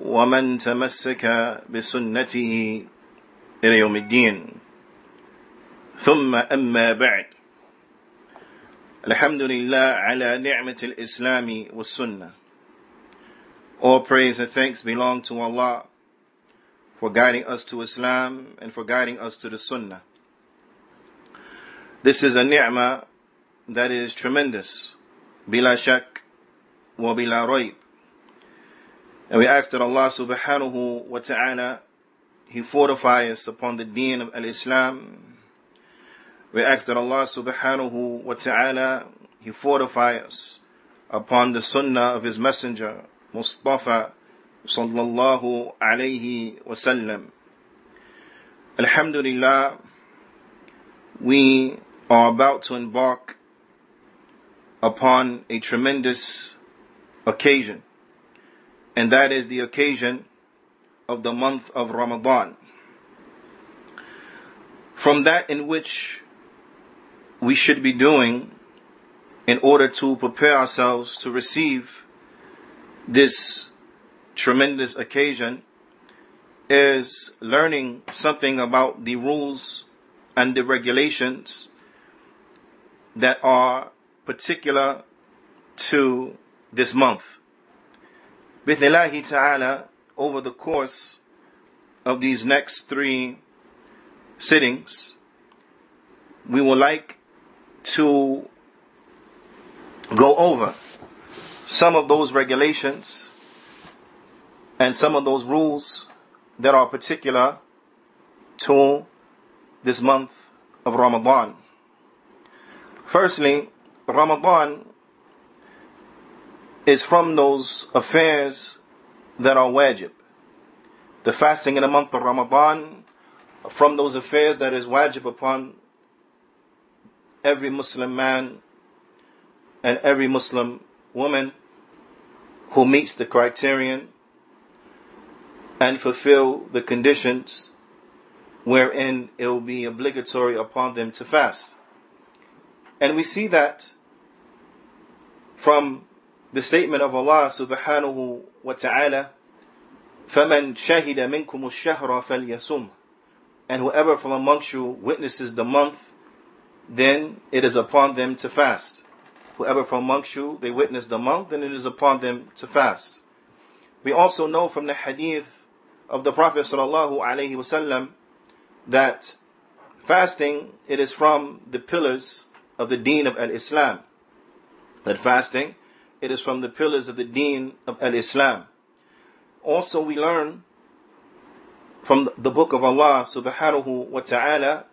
ومن تمسك بسنته إلى يوم الدين ثم أما بعد الحمد لله على نعمة الإسلام والسنة All praise and thanks belong to Allah for guiding us to Islam and for guiding us to the Sunnah. This is a ni'mah that is tremendous. Bila shak wa bila rayb. And we ask that Allah subhanahu wa ta'ala He fortify us upon the deen of Al-Islam. We ask that Allah subhanahu wa ta'ala He fortify us upon the sunnah of His Messenger Mustafa sallallahu alayhi wasallam. Alhamdulillah, we are about to embark upon a tremendous occasion, and that is the occasion of the month of Ramadan. From that in which we should be doing in order to prepare ourselves to receive this tremendous occasion is learning something about the rules and the regulations that are particular to this month. Bithnillahi ta'ala, over the course of these next three sittings, we would like to go over some of those regulations and some of those rules that are particular to this month of Ramadan. Firstly, Ramadan is from those affairs that are wajib. The fasting in the month of Ramadan from those affairs that is wajib upon every Muslim man and every Muslim woman who meets the criterion and fulfill the conditions wherein it will be obligatory upon them to fast. And we see that from the statement of Allah subhanahu wa ta'ala, فَمَنْ شَهِدَ مِنْكُمُ الشَّهْرَ فَلْيَسُمْ And whoever from amongst you witnesses the month, then it is upon them to fast whoever from amongst you they witness the month, then it is upon them to fast. We also know from the hadith of the Prophet sallallahu alaihi wasallam that fasting it is from the pillars of the deen of al-Islam. That fasting it is from the pillars of the deen of al-Islam. Also we learn from the book of Allah subhanahu wa ta'ala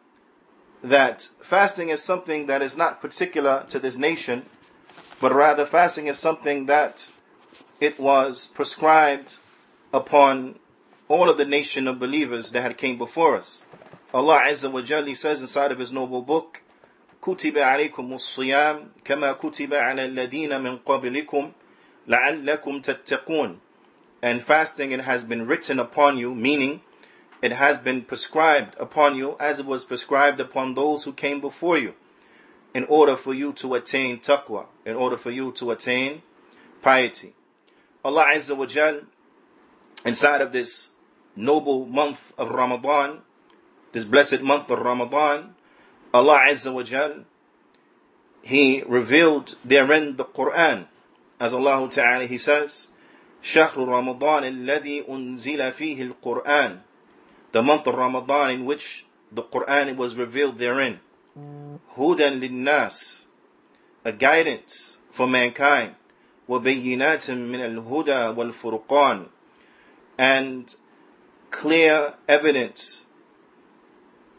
that fasting is something that is not particular to this nation, but rather fasting is something that it was prescribed upon all of the nation of believers that had came before us. Allah Azza wa Jalla says inside of His noble book, كتب عليكم الصيام كما كتب على الذين من قبلكم لعلكم تتقون and fasting it has been written upon you meaning it has been prescribed upon you as it was prescribed upon those who came before you in order for you to attain taqwa, in order for you to attain piety. Allah Azza wa Jal, inside of this noble month of Ramadan, this blessed month of Ramadan, Allah Azza wa Jal, He revealed therein the Quran. As Allah Ta'ala He says, شهر رمضان الذي أنزل فيه القرآن The month of Ramadan in which the Quran was revealed therein. Hudan linnas, a guidance for mankind. وبينات من الهدى والفرقان and clear evidence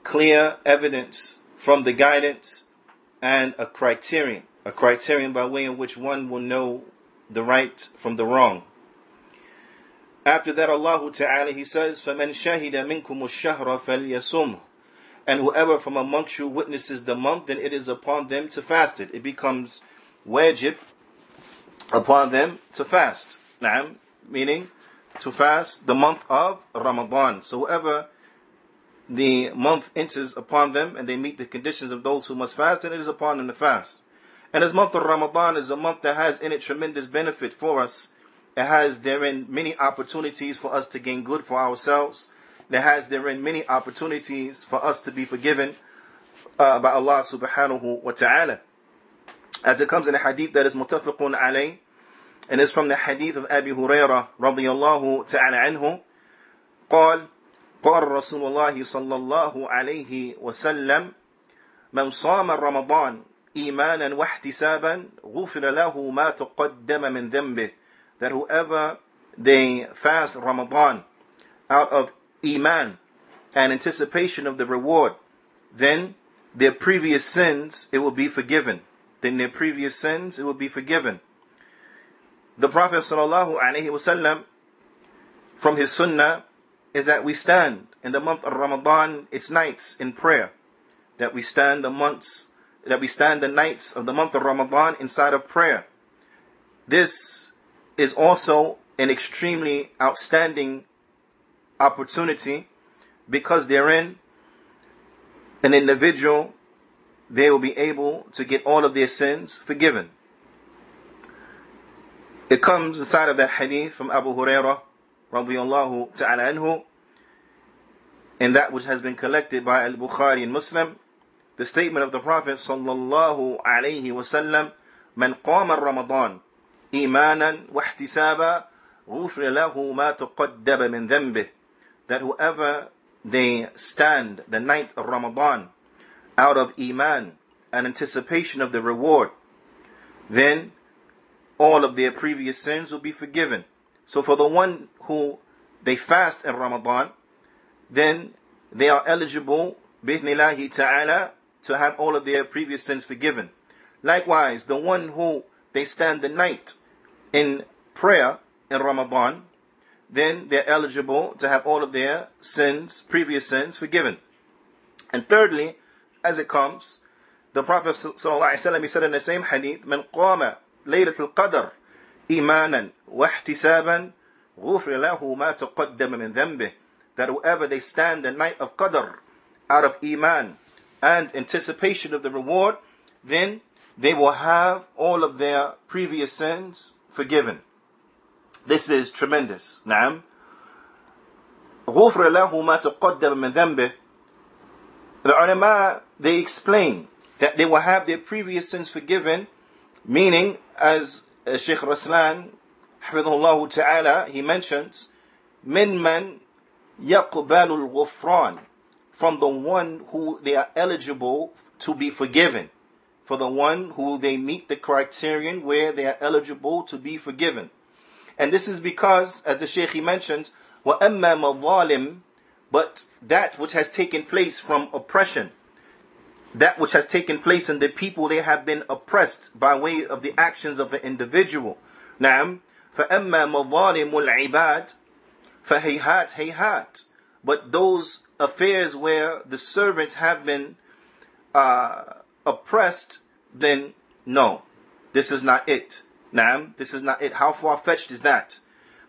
clear evidence from the guidance and a criterion a criterion by way in which one will know the right from the wrong After that, Allah Ta'ala, He says, فَمَنْ شَهِدَ مِنْكُمُ الشَّهْرَ فَلْيَسُمْ And whoever from amongst you witnesses the month, then it is upon them to fast it. It becomes wajib upon them to fast. Naam, meaning to fast the month of Ramadan. So whoever the month enters upon them and they meet the conditions of those who must fast, then it is upon them to fast. And as month of Ramadan is a month that has in it tremendous benefit for us, it has therein many opportunities for us to gain good for ourselves. It has therein many opportunities for us to be forgiven uh, by Allah subhanahu wa ta'ala. As it comes in a hadith that is mutafaqun alayh, and it's from the hadith of Abi Hurairah radiyallahu ta'ala anhu, قال قال رسول الله صلى الله عليه وسلم من صام رمضان إيمانا واحتسابا غفر له ما تقدم من ذنبه that whoever they fast Ramadan out of Iman and anticipation of the reward, then their previous sins, it will be forgiven. Then their previous sins, it will be forgiven. The Prophet ﷺ, from his sunnah, is that we stand in the month of Ramadan, its nights in prayer. That we stand the months, that we stand the nights of the month of Ramadan inside of prayer. This is also an extremely outstanding opportunity because therein an individual they will be able to get all of their sins forgiven. It comes inside of that hadith from Abu Hurairah radiyallahu ta'ala anhu in that which has been collected by Al-Bukhari and Muslim the statement of the Prophet sallallahu alayhi wasallam من قام رمضان إيمانا واحتسابا غفر له ما تقدم من ذنبه that whoever they stand the night of Ramadan out of Iman and anticipation of the reward, then all of their previous sins will be forgiven. So for the one who they fast in Ramadan, then they are eligible, bithnillahi ta'ala, to have all of their previous sins forgiven. Likewise, the one who they stand the night in prayer in Ramadan, then they're eligible to have all of their sins, previous sins, forgiven. And thirdly, as it comes, the Prophet ﷺ, he said in the same hadith, من قام ليلة القدر إيمانا واحتسابا غفر له ما تقدم من ذنبه that whoever they stand the night of Qadr out of Iman and anticipation of the reward, then they will have all of their previous sins forgiven. This is tremendous. نعم. غفر له ما تقدم من ذنبه. The ulama, they explain that they will have their previous sins forgiven, meaning, as uh, Sheikh Raslan, حفظه ta'ala, he mentions, من من يقبل الغفران from the one who they are eligible to be forgiven. For the one who they meet the criterion where they are eligible to be forgiven. And this is because, as the Shaykh mentions, وَأَمَّا مَظَالِمْ But that which has taken place from oppression, that which has taken place in the people, they have been oppressed by way of the actions of the individual. نعم فأما مظالم العباد فهيهات هيهات But those affairs where the servants have been uh, oppressed, then no, this is not it. Naam, this is not it. How far fetched is that?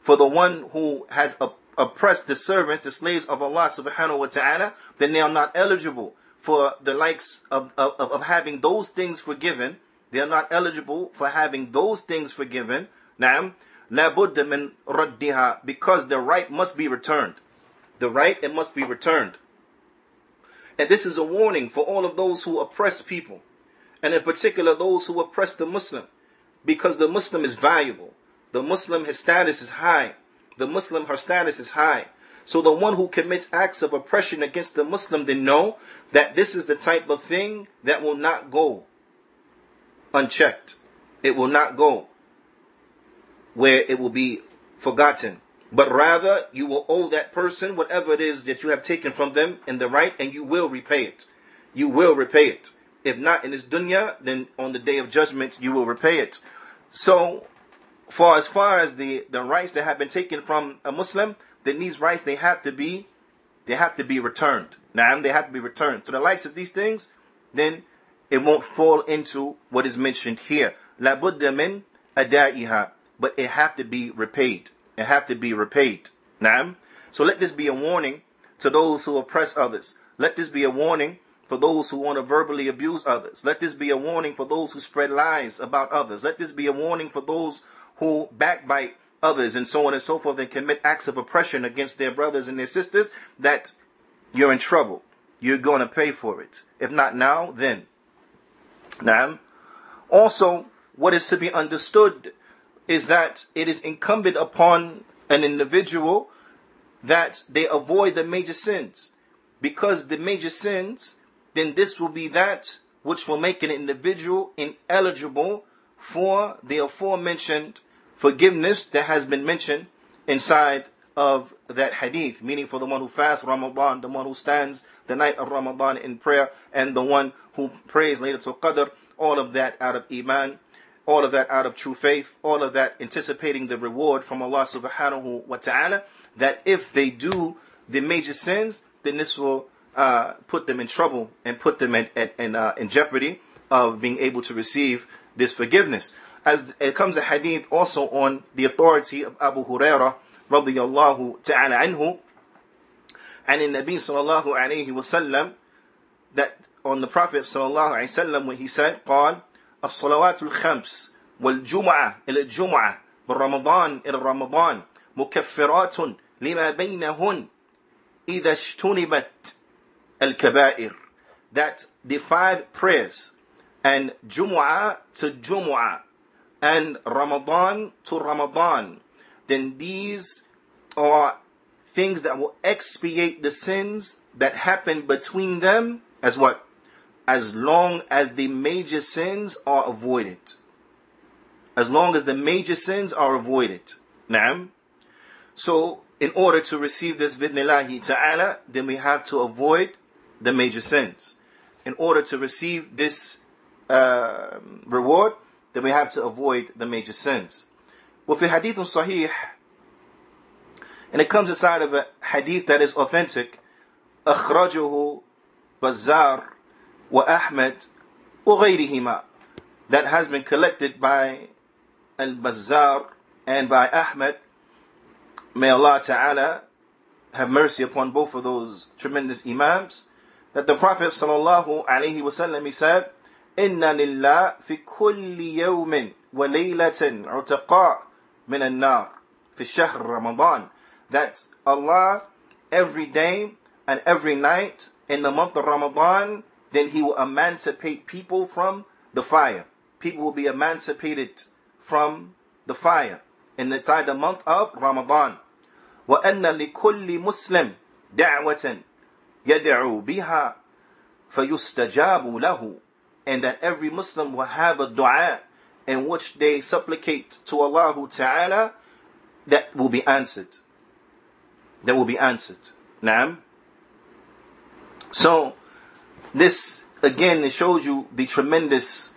For the one who has oppressed the servants, the slaves of Allah subhanahu wa ta'ala, then they are not eligible for the likes of, of, of having those things forgiven. They are not eligible for having those things forgiven. Naam, because the right must be returned the right, it must be returned. And this is a warning for all of those who oppress people, and in particular those who oppress the Muslim, because the Muslim is valuable. The Muslim, his status is high. The Muslim, her status is high. So the one who commits acts of oppression against the Muslim, then know that this is the type of thing that will not go unchecked. It will not go where it will be forgotten but rather you will owe that person whatever it is that you have taken from them in the right and you will repay it. You will repay it. If not in this dunya, then on the day of judgment you will repay it. So, for as far as the, the rights that have been taken from a Muslim, then these rights they have to be they have to be returned. Now they have to be returned. To the likes of these things, then it won't fall into what is mentioned here. La budda min adaiha, but it have to be repaid. It have to be repaid. Naam. So let this be a warning to those who oppress others. Let this be a warning for those who want to verbally abuse others. Let this be a warning for those who spread lies about others. Let this be a warning for those who backbite others and so on and so forth and commit acts of oppression against their brothers and their sisters that you're in trouble. You're going to pay for it. If not now, then. Now, also, what is to be understood is that it is incumbent upon an individual that they avoid the major sins. Because the major sins, then this will be that which will make an individual ineligible for the aforementioned forgiveness that has been mentioned inside of that hadith, meaning for the one who fasts Ramadan, the one who stands the night of Ramadan in prayer, and the one who prays Laylatul Qadr, all of that out of Iman, all of that out of true faith, all of that anticipating the reward from Allah subhanahu wa ta'ala, that if they do the major sins, then this will uh, put them in trouble and put them in, in, uh, in jeopardy of being able to receive this forgiveness as it comes a hadith also on the authority of Abu Hurairah radiyallahu ta'ala anhu and in Nabi sallallahu alayhi wasallam that on the Prophet sallallahu alayhi wasallam when he said قال الصلوات الخمس والجمعة إلى الجمعة بالرمضان إلى رمضان مكفرات لما بينهن إذا اجتنبت الكبائر that the five prayers and Jumu'ah to Jumu'ah and Ramadan to Ramadan, then these are things that will expiate the sins that happen between them as what? As long as the major sins are avoided. As long as the major sins are avoided. Naam. So, in order to receive this bidnillahi ta'ala, then we have to avoid the major sins. In order to receive this uh, reward, then we have to avoid the major sins. With a hadith sahih, and it comes inside of a hadith that is authentic, أخرجه بزار وأحمد وغيرهما that has been collected by Al-Bazzar and by Ahmed. May Allah Ta'ala have mercy upon both of those tremendous Imams. That the Prophet Sallallahu Alaihi Wasallam he said, إن لله في كل يوم وليلة عتقاء من النار في شهر رمضان that Allah every day and every night in the month of Ramadan then he will emancipate people from the fire people will be emancipated from the fire inside the month of Ramadan وأن لكل مسلم دعوة يدعو بها فيستجاب له and that every Muslim will have a dua in which they supplicate to Allah Ta'ala that will be answered. That will be answered. Naam. So, this again it shows you the tremendous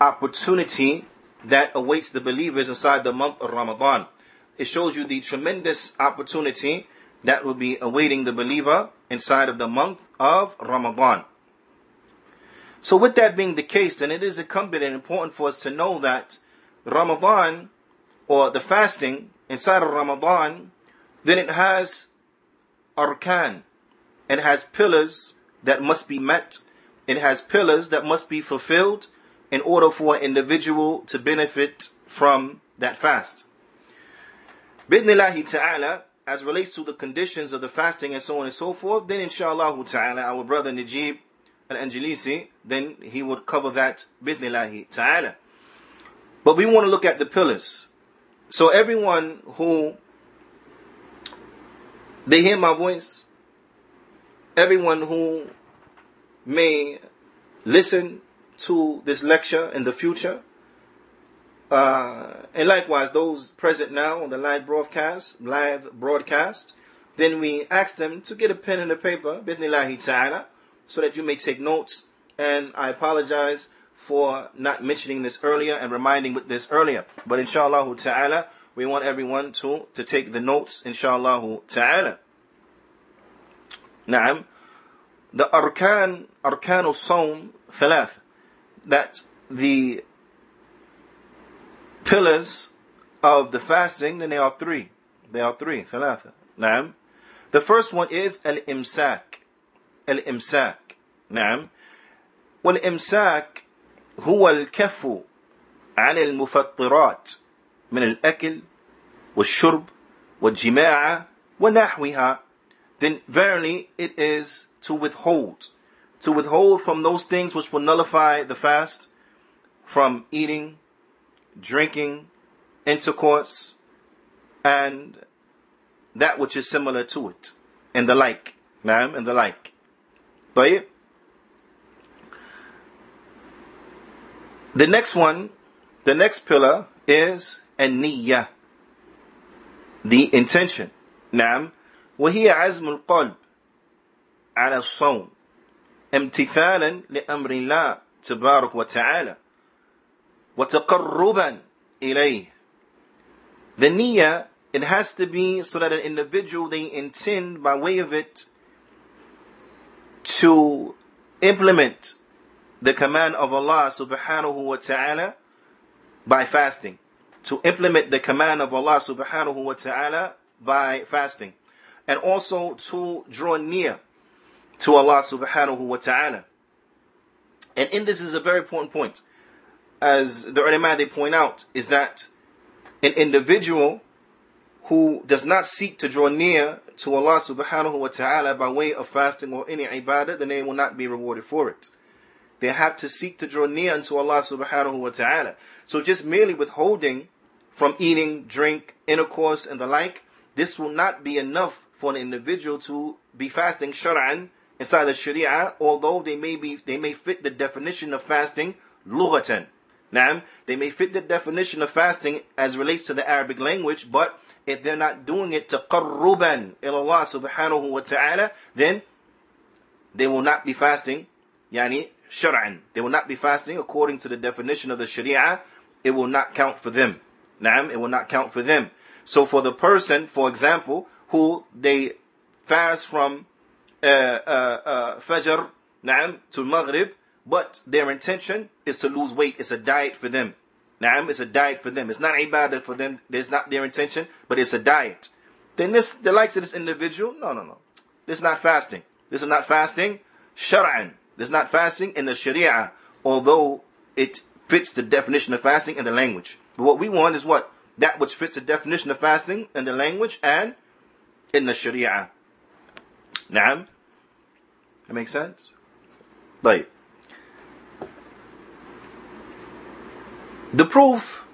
opportunity that awaits the believers inside the month of Ramadan. It shows you the tremendous opportunity that will be awaiting the believer inside of the month of Ramadan. So with that being the case, then it is incumbent and important for us to know that Ramadan or the fasting inside of Ramadan, then it has arkan. It has pillars that must be met. It has pillars that must be fulfilled in order for an individual to benefit from that fast. Bidnillahi ta'ala, as relates to the conditions of the fasting and so on and so forth, then inshallah ta'ala, our brother Najib al-Angelisi, then he would cover that bidnillahi ta'ala. But we want to look at the pillars. So everyone who they hear my voice, everyone who may listen to this lecture in the future, uh, and likewise those present now on the live broadcast, live broadcast, then we ask them to get a pen and a paper, bidnillahi ta'ala, so that you may take notes. And I apologize for not mentioning this earlier and reminding with this earlier. But inshallah ta'ala, we want everyone to, to take the notes, inshallah ta'ala. Naam. The arkan, arkan al-sawm, thalath. That the pillars of the fasting, then they are three. They are three, thalatha. Naam. The first one is al-imsak. Al-imsak. Naam. والإمساك هو الكف عن المفطرات من الأكل والشرب والجماعة ونحوها then verily it is to withhold to withhold from those things which will nullify the fast from eating drinking intercourse and that which is similar to it and the like نعم and the like طيب The next one, the next pillar is النية the intention نعم وهي عزم القلب على الصوم امتثالا لأمر الله تبارك وتعالى وتقربا إليه the niyyah it has to be so that an individual they intend by way of it to implement the command of Allah subhanahu wa ta'ala by fasting. To implement the command of Allah subhanahu wa ta'ala by fasting. And also to draw near to Allah subhanahu wa ta'ala. And in this is a very important point. As the ulama they point out, is that an individual who does not seek to draw near to Allah subhanahu wa ta'ala by way of fasting or any ibadah, then they will not be rewarded for it. They have to seek to draw near unto Allah subhanahu wa ta'ala. So just merely withholding from eating, drink, intercourse, and the like, this will not be enough for an individual to be fasting shar'an inside the sharia, although they may be they may fit the definition of fasting lughatan. Now, they may fit the definition of fasting as relates to the Arabic language, but if they're not doing it to qarruban Allah subhanahu wa ta'ala, then they will not be fasting, yani shar'an. They will not be fasting according to the definition of the sharia. It will not count for them. Naam, it will not count for them. So for the person, for example, who they fast from uh, uh, uh, Fajr, Naam, to Maghrib, but their intention is to lose weight. It's a diet for them. Naam, it's a diet for them. It's not ibadah for them. It's not their intention, but it's a diet. Then this, the likes of this individual, no, no, no. This is not fasting. This is not fasting. Shar'an. There's not fasting in the Sharia, although it fits the definition of fasting in the language. But what we want is what? That which fits the definition of fasting in the language and in the Sharia. Naam? That makes sense? Like, the proof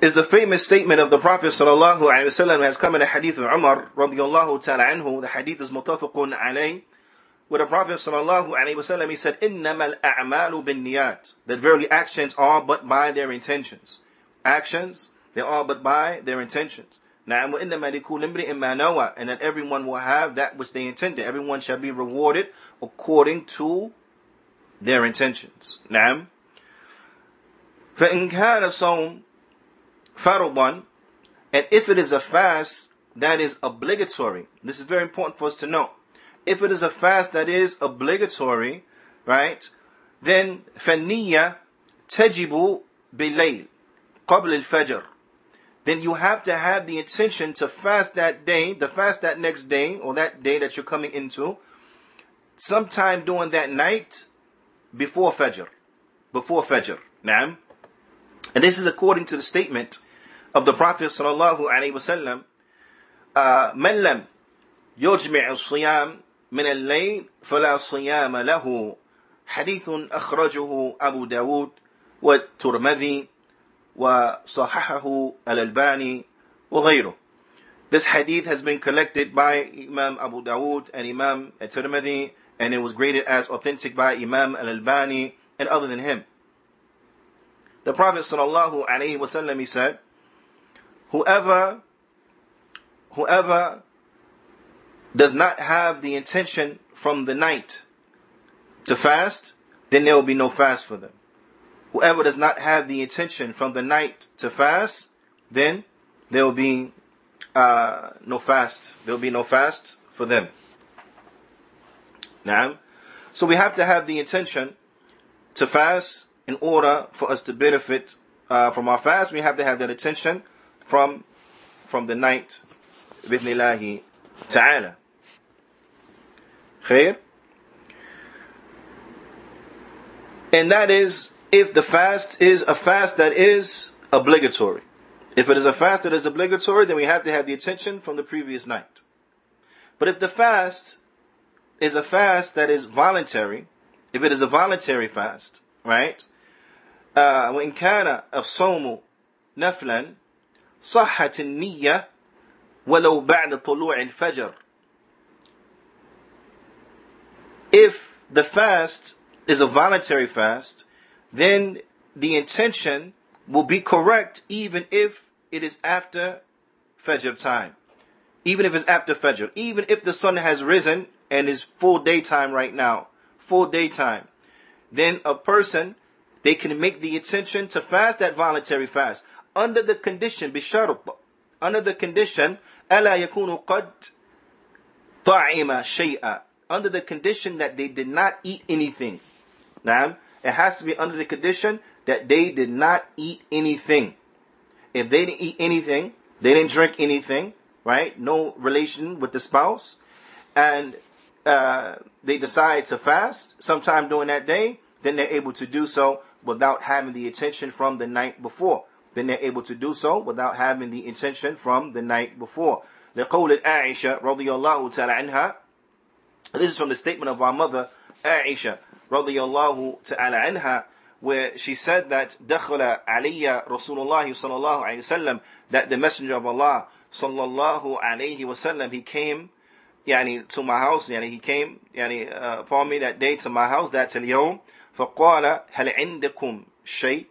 is the famous statement of the Prophet sallallahu alaihi wasallam has come in a hadith of Umar radiallahu ta'ala anhu. The hadith is mutafaqun alayh with the Prophet sallallahu alaihi wasallam, he said, "Innamal a'malu bin niyat." That verily actions are but by their intentions. Actions, they are but by their intentions. Na'am wa innama likul imri'in in ma nawa, and that everyone will have that which they intended. Everyone shall be rewarded according to their intentions. Na'am. فإن كان صوم فرضا and if it is a fast that is obligatory. This is very important for us to know. If it is a fast that is obligatory, right? Then فَالنِّيَّة تَجِبُ بِاللَّيْلِ قَبْلِ الْفَجْرِ then you have to have the intention to fast that day, to fast that next day, or that day that you're coming into, sometime during that night before Fajr. Before Fajr. Naam. And this is according to the statement of the Prophet sallallahu alaihi wasallam, من لم يجمع الصيام من الليل فلا صيام له حديث أخرجه أبو داود والترمذي وصححه الألباني وغيره This hadith has been collected by Imam Abu Dawud and Imam At-Tirmidhi and it was graded as authentic by Imam Al-Albani and other than him. The Prophet sallallahu alaihi wasallam he said, whoever whoever does not have the intention from the night to fast, then there will be no fast for them. whoever does not have the intention from the night to fast, then there will be uh, no fast. There will be no fast for them. Now, so we have to have the intention to fast in order for us to benefit uh, from our fast. We have to have that intention from from the night. Bithnillahi ta'ala. Khair. And that is if the fast is a fast that is obligatory. If it is a fast that is obligatory, then we have to have the attention from the previous night. But if the fast is a fast that is voluntary, if it is a voluntary fast, right? وإن كان الصوم نفلا صحت النية ولو بعد طلوع الفجر. If the fast is a voluntary fast, then the intention will be correct even if it is after Fajr time. Even if it's after Fajr. Even if the sun has risen and is full daytime right now. Full daytime. Then a person, they can make the intention to fast that voluntary fast. Under the condition, بشرط. Under the condition, ألا يكون قد طعم شيئا. Under the condition that they did not eat anything. Now, it has to be under the condition that they did not eat anything. If they didn't eat anything, they didn't drink anything, right? No relation with the spouse, and uh, they decide to fast sometime during that day, then they're able to do so without having the intention from the night before. Then they're able to do so without having the intention from the night before. لقول عائشة رضي الله تعالى عنها This is from the statement of our mother Aisha radiallahu ta'ala anha, where she said that دخل علي رسول الله صلى الله عليه وسلم that the messenger of Allah sallallahu alayhi wasallam he came يعني to my house يعني he came يعني uh, upon me that day to my house that اليوم فقال هل عندكم شيء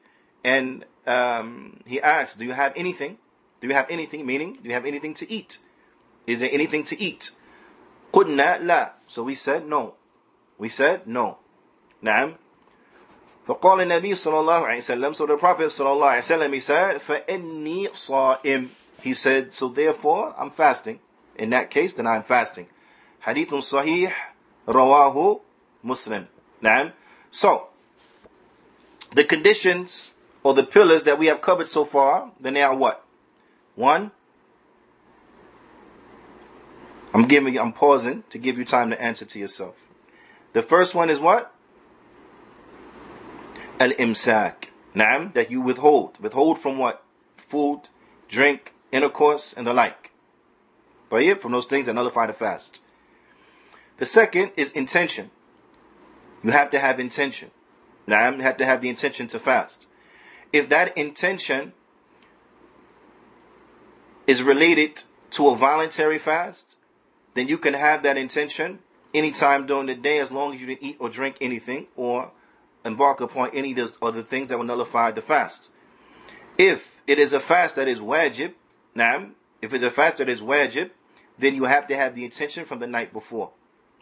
and um, he asked do you have anything do you have anything meaning do you have anything to eat is there anything to eat قلنا لا so we said no we said no نعم فقال النبي صلى الله عليه وسلم so the Prophet صلى الله عليه وسلم he said فإني صائم he said so therefore I'm fasting in that case then I'm fasting حديث صحيح رواه مسلم نعم so the conditions or the pillars that we have covered so far then they are what one I'm giving you, I'm pausing to give you time to answer to yourself. The first one is what? Al-imsak. Naam, that you withhold. Withhold from what? Food, drink, intercourse, and the like. But from those things that nullify the fast. The second is intention. You have to have intention. Naam, you have to have the intention to fast. If that intention is related to a voluntary fast, then you can have that intention anytime during the day as long as you didn't eat or drink anything or embark upon any of the things that will nullify the fast. If it is a fast that is wajib, now, if it's a fast that is wajib, then you have to have the intention from the night before.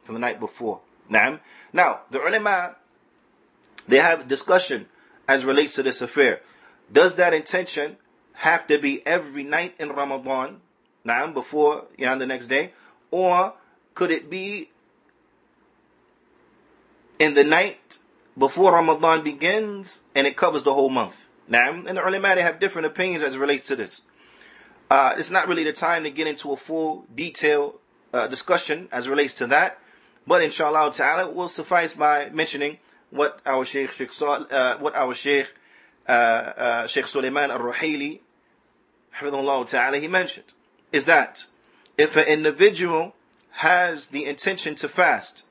From the night before. Now, now the ulama, they have discussion as relates to this affair. Does that intention have to be every night in Ramadan, now before you know, the next day, or could it be in the night before Ramadan begins and it covers the whole month. Now, and the early ulama have different opinions as it relates to this. Uh, it's not really the time to get into a full detailed uh, discussion as it relates to that, but inshallah ta'ala will suffice by mentioning what our Sheikh, Sheikh uh, what our Sheikh, uh, uh, Sheikh Sulaiman al-Ruhaili, ta'ala, he mentioned, is that if an individual has the intention to fast,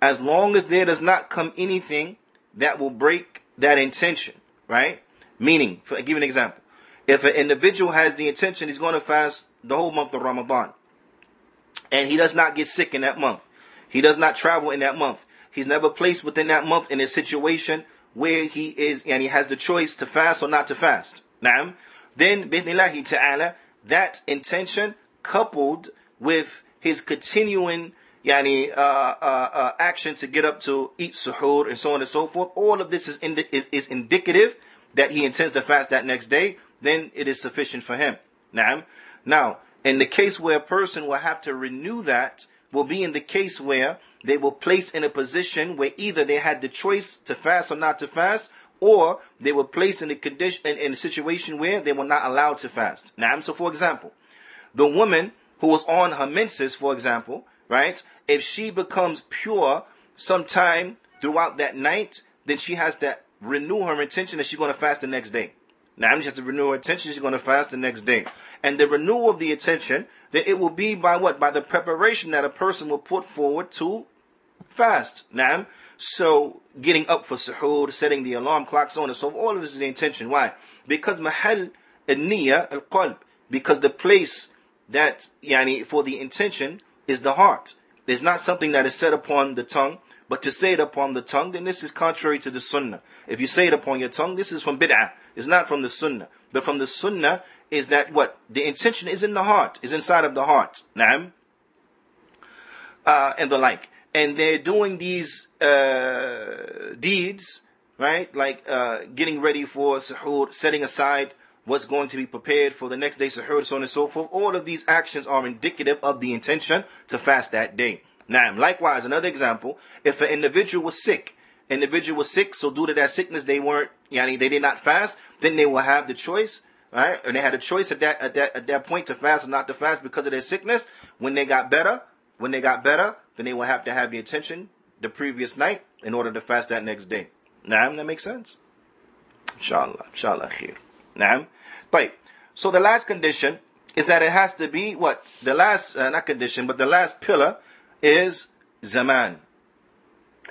as long as there does not come anything that will break that intention, right? Meaning, for give an example. If an individual has the intention he's going to fast the whole month of Ramadan, and he does not get sick in that month, he does not travel in that month, he's never placed within that month in a situation where he is and he has the choice to fast or not to fast. Now, then, ta'ala, that intention coupled with his continuing yani, uh, uh, uh, action to get up to eat suhoor and so on and so forth, all of this is, is, is indicative that he intends to fast that next day, then it is sufficient for him. Now, now, in the case where a person will have to renew that, will be in the case where they were placed in a position where either they had the choice to fast or not to fast, or they were placed in a condition in, in a situation where they were not allowed to fast. Now, so for example, the woman who was on her menses, for example, right? If she becomes pure sometime throughout that night, then she has to renew her intention that she's going to fast the next day. Now, she has to renew her intention, she's going to fast the next day. And the renewal of the intention, then it will be by what? By the preparation that a person will put forward to fast. Now, so getting up for suhoor, setting the alarm clock, so on and so all of this is the intention. Why? Because mahal al-niyya al-qalb. Because the place that, yani, for the intention is the heart. There's not something that is said upon the tongue, but to say it upon the tongue, then this is contrary to the sunnah. If you say it upon your tongue, this is from bid'ah. It's not from the sunnah. But from the sunnah is that what? The intention is in the heart, is inside of the heart. Naam. Uh, and the like. And they're doing these uh, deeds, right? Like uh, getting ready for suhoor, setting aside what's going to be prepared for the next day, suhoor, so on and so forth. All of these actions are indicative of the intention to fast that day. Now, likewise, another example, if an individual was sick, individual was sick, so due to that sickness, they weren't, yani, they did not fast, then they will have the choice, right? And they had a choice at that, at that, at that point to fast or not to fast because of their sickness. When they got better, when they got better, then they will have to have the intention the previous night in order to fast that next day. Now, that makes sense? Inshallah, inshallah, khair. Naam. Right. So the last condition is that it has to be what? The last, uh, not condition, but the last pillar is zaman,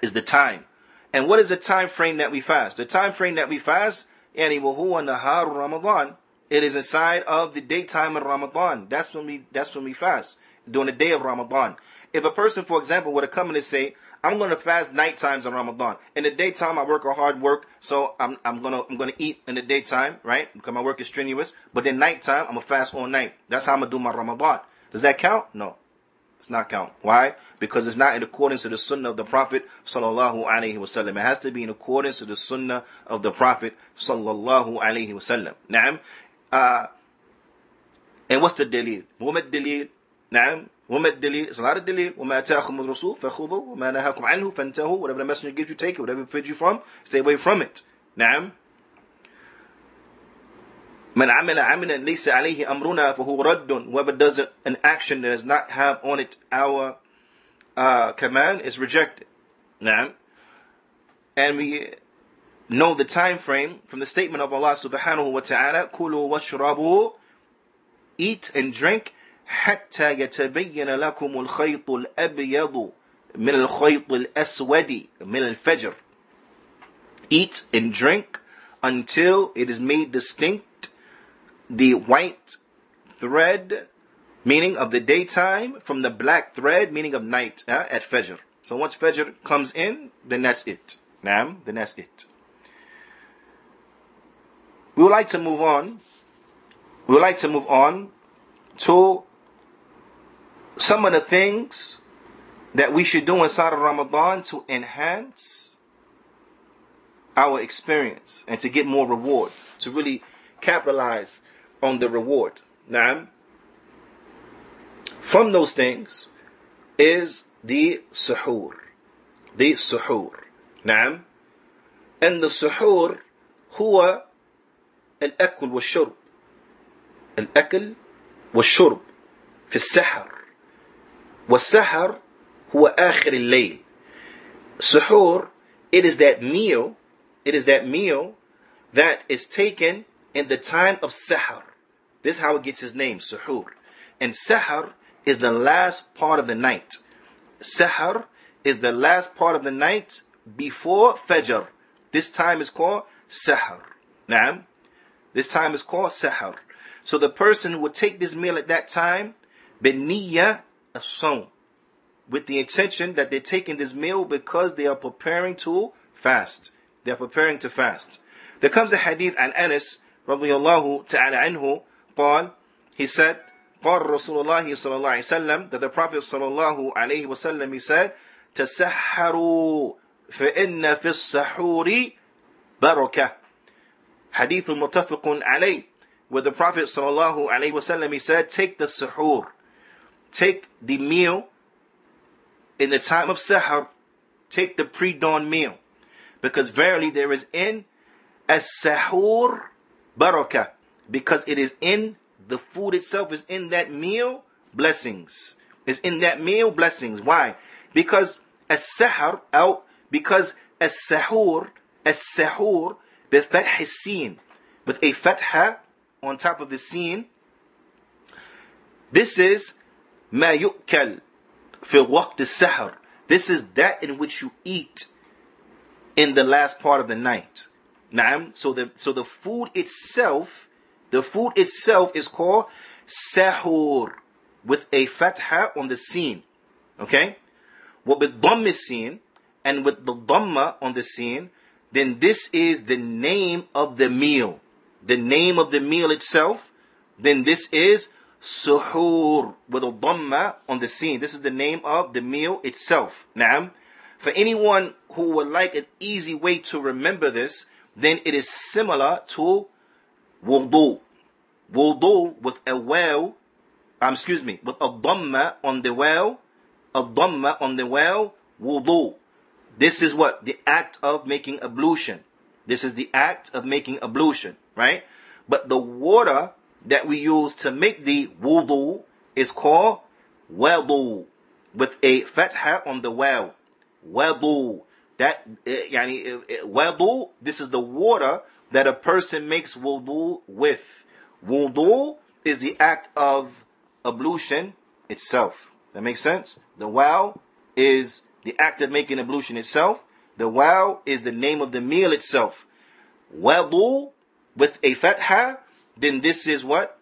is the time. And what is the time frame that we fast? The time frame that we fast, yani wahuwa nahar Ramadan. It is inside of the daytime of Ramadan. That's when we that's when we fast during the day of Ramadan. If a person, for example, were to come and say, I'm going to fast night times in Ramadan. In the daytime, I work a hard work, so I'm, I'm going to I'm gonna eat in the daytime, right? Because my work is strenuous. But then nighttime, I'm going to fast all night. That's how I'm going to do my Ramadan. Does that count? No. It's not count. Why? Because it's not in accordance to the sunnah of the Prophet sallallahu alaihi wasallam. It has to be in accordance to the sunnah of the Prophet sallallahu alaihi wasallam. Naam. Uh, and what's the dalil? What dalil? Naam. وما الدليل؟ It's not a dalil وما أتاكم الرسول فخذوا وما نهاكم عنه فانتهوا. Whatever the messenger gives you take it. Whatever it feeds you from stay away from it. نعم. من عمل عملا ليس عليه أمرنا فهو رد. Whoever does an action that does not have on it our uh, command is rejected. نعم. And we know the time frame from the statement of Allah subhanahu wa ta'ala كلوا واشربوا eat and drink. حتى يتبين لكم الخيط الأبيض من الخيط الأسود من الفجر. Eat and drink until it is made distinct the white thread, meaning of the daytime, from the black thread, meaning of night, uh, at Fajr. So once Fajr comes in, then that's it. Nam, then that's it. We would like to move on. We would like to move on to some of the things that we should do inside of Ramadan to enhance our experience and to get more rewards, to really capitalize on the reward. Now, from those things is the suhoor. The suhoor. نعم. And the suhoor هو الأكل والشرب. الأكل والشرب في السحر والسحر هو آخر الليل. Suhoor, it is that meal, it is that meal that is taken in the time of Sahar. This is how it gets its name, Suhoor. And Sahar is the last part of the night. Sahar is the last part of the night before Fajr. This time is called Sahar. Naam. This time is called Sahar. So the person who would take this meal at that time, beniya a song with the intention that they're taking this meal because they are preparing to fast. They are preparing to fast. There comes a hadith an Anas radiallahu ta'ala anhu قال he said قال رسول الله صلى الله عليه وسلم that the Prophet صلى الله عليه وسلم he said تسحروا فإن في السحور بركة حديث متفق عليه where the Prophet صلى الله عليه وسلم he said take the suhoor take the meal in the time of Sahar, take the pre dawn meal. Because verily there is in as Sahur Barakah. Because it is in the food itself, is in that meal blessings. Is in that meal blessings. Why? Because as Sahar out, oh, because as Sahur, as Sahur, the Fath is seen. With a Fatha on top of the seen. This is ما يؤكل في وقت السحر This is that in which you eat in the last part of the night. نعم. So the so the food itself, the food itself is called sahur with a fatha on the seen. Okay? What with dhamma seen and with the dhamma on the seen, then this is the name of the meal. The name of the meal itself, then this is suhoor with a dhamma on the seen. This is the name of the meal itself. Naam. For anyone who would like an easy way to remember this, then it is similar to wudu. Wudu with a well, um, excuse me, with a dhamma on the well, a dhamma on the well, wudu. This is what? The act of making ablution. This is the act of making ablution, right? But the water that we use to make the wudu is called wudu with a fatha on the well wudu. That, eh, yani, eh, eh, wudu, this is the water that a person makes wudu with. Wudu is the act of ablution itself. That makes sense? The wow is the act of making ablution itself. The wow is the name of the meal itself. Wudu with a fatha, then this is what?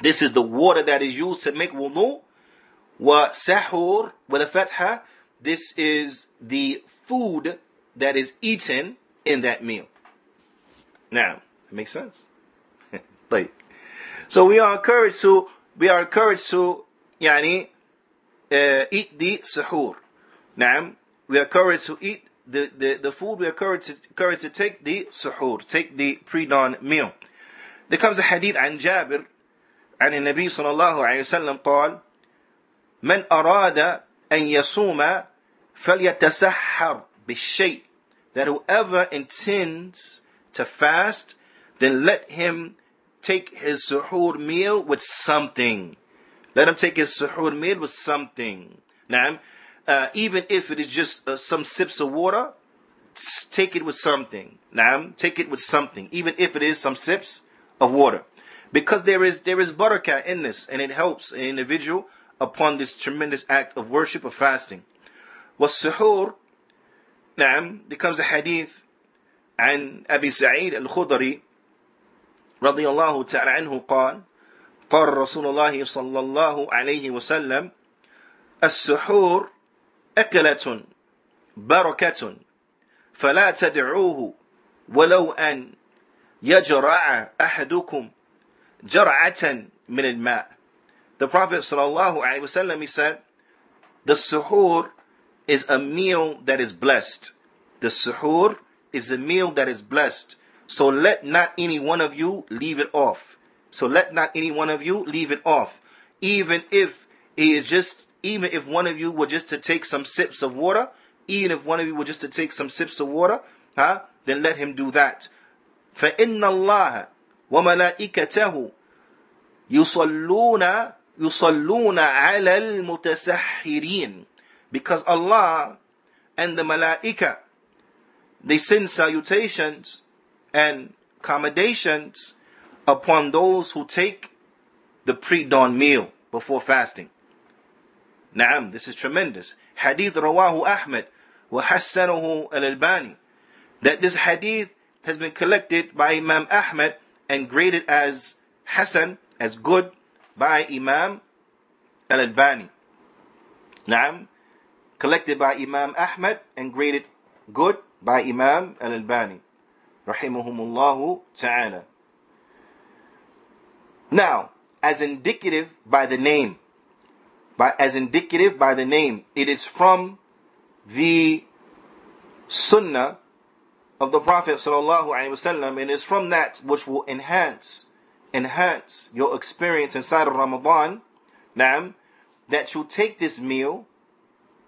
This is the water that is used to make wudu. Wa sahur with a fatha, this is the food that is eaten in that meal. Now, it makes sense. like, so we are encouraged to we are encouraged to yani uh, eat the sahur. Now, we are encouraged to eat the, the, the food. We are encouraged to, encouraged to take the suhoor, take the pre-dawn meal. There comes a hadith عن جابر عن النبي صلى الله عليه وسلم قال من أراد أن يصوم فليتسحر بالشيء that whoever intends to fast then let him take his suhoor meal with something let him take his suhoor meal with something now uh, even if it is just uh, some sips of water take it with something now take it with something even if it is some sips of water because there is there is barakah in this and it helps an individual upon this tremendous act of worship of fasting. والسحور نعم becomes a hadith عن أبي سعيد الخضري رضي الله تعالى عنه قال قال رسول الله صلى الله عليه وسلم السحور أكلة بركة فلا تدعوه ولو أن يجرع أحدكم جرعة من الماء the Prophet ﷺ, he said, the suhoor is a meal that is blessed. The suhoor is a meal that is blessed. So let not any one of you leave it off. So let not any one of you leave it off. Even if it is just, even if one of you were just to take some sips of water, even if one of you were just to take some sips of water, huh, then let him do that. فإن الله وملائكته يصلون يصلون على المتسحرين because Allah and the malaika they send salutations and commendations upon those who take the pre-dawn meal before fasting. Naam, this is tremendous. Hadith rawahu Ahmed wa hassanahu al-Albani. That this hadith has been collected by Imam Ahmed and graded as Hassan, as good, by Imam Al-Albani. Naam, collected by Imam Ahmad and graded good by Imam Al-Albani. Rahimahumullahu ta'ala. Now, as indicative by the name. By, as indicative by the name. It is from the sunnah of the Prophet wasallam, and it's from that which will enhance, enhance your experience inside of Ramadan. Naam, that you take this meal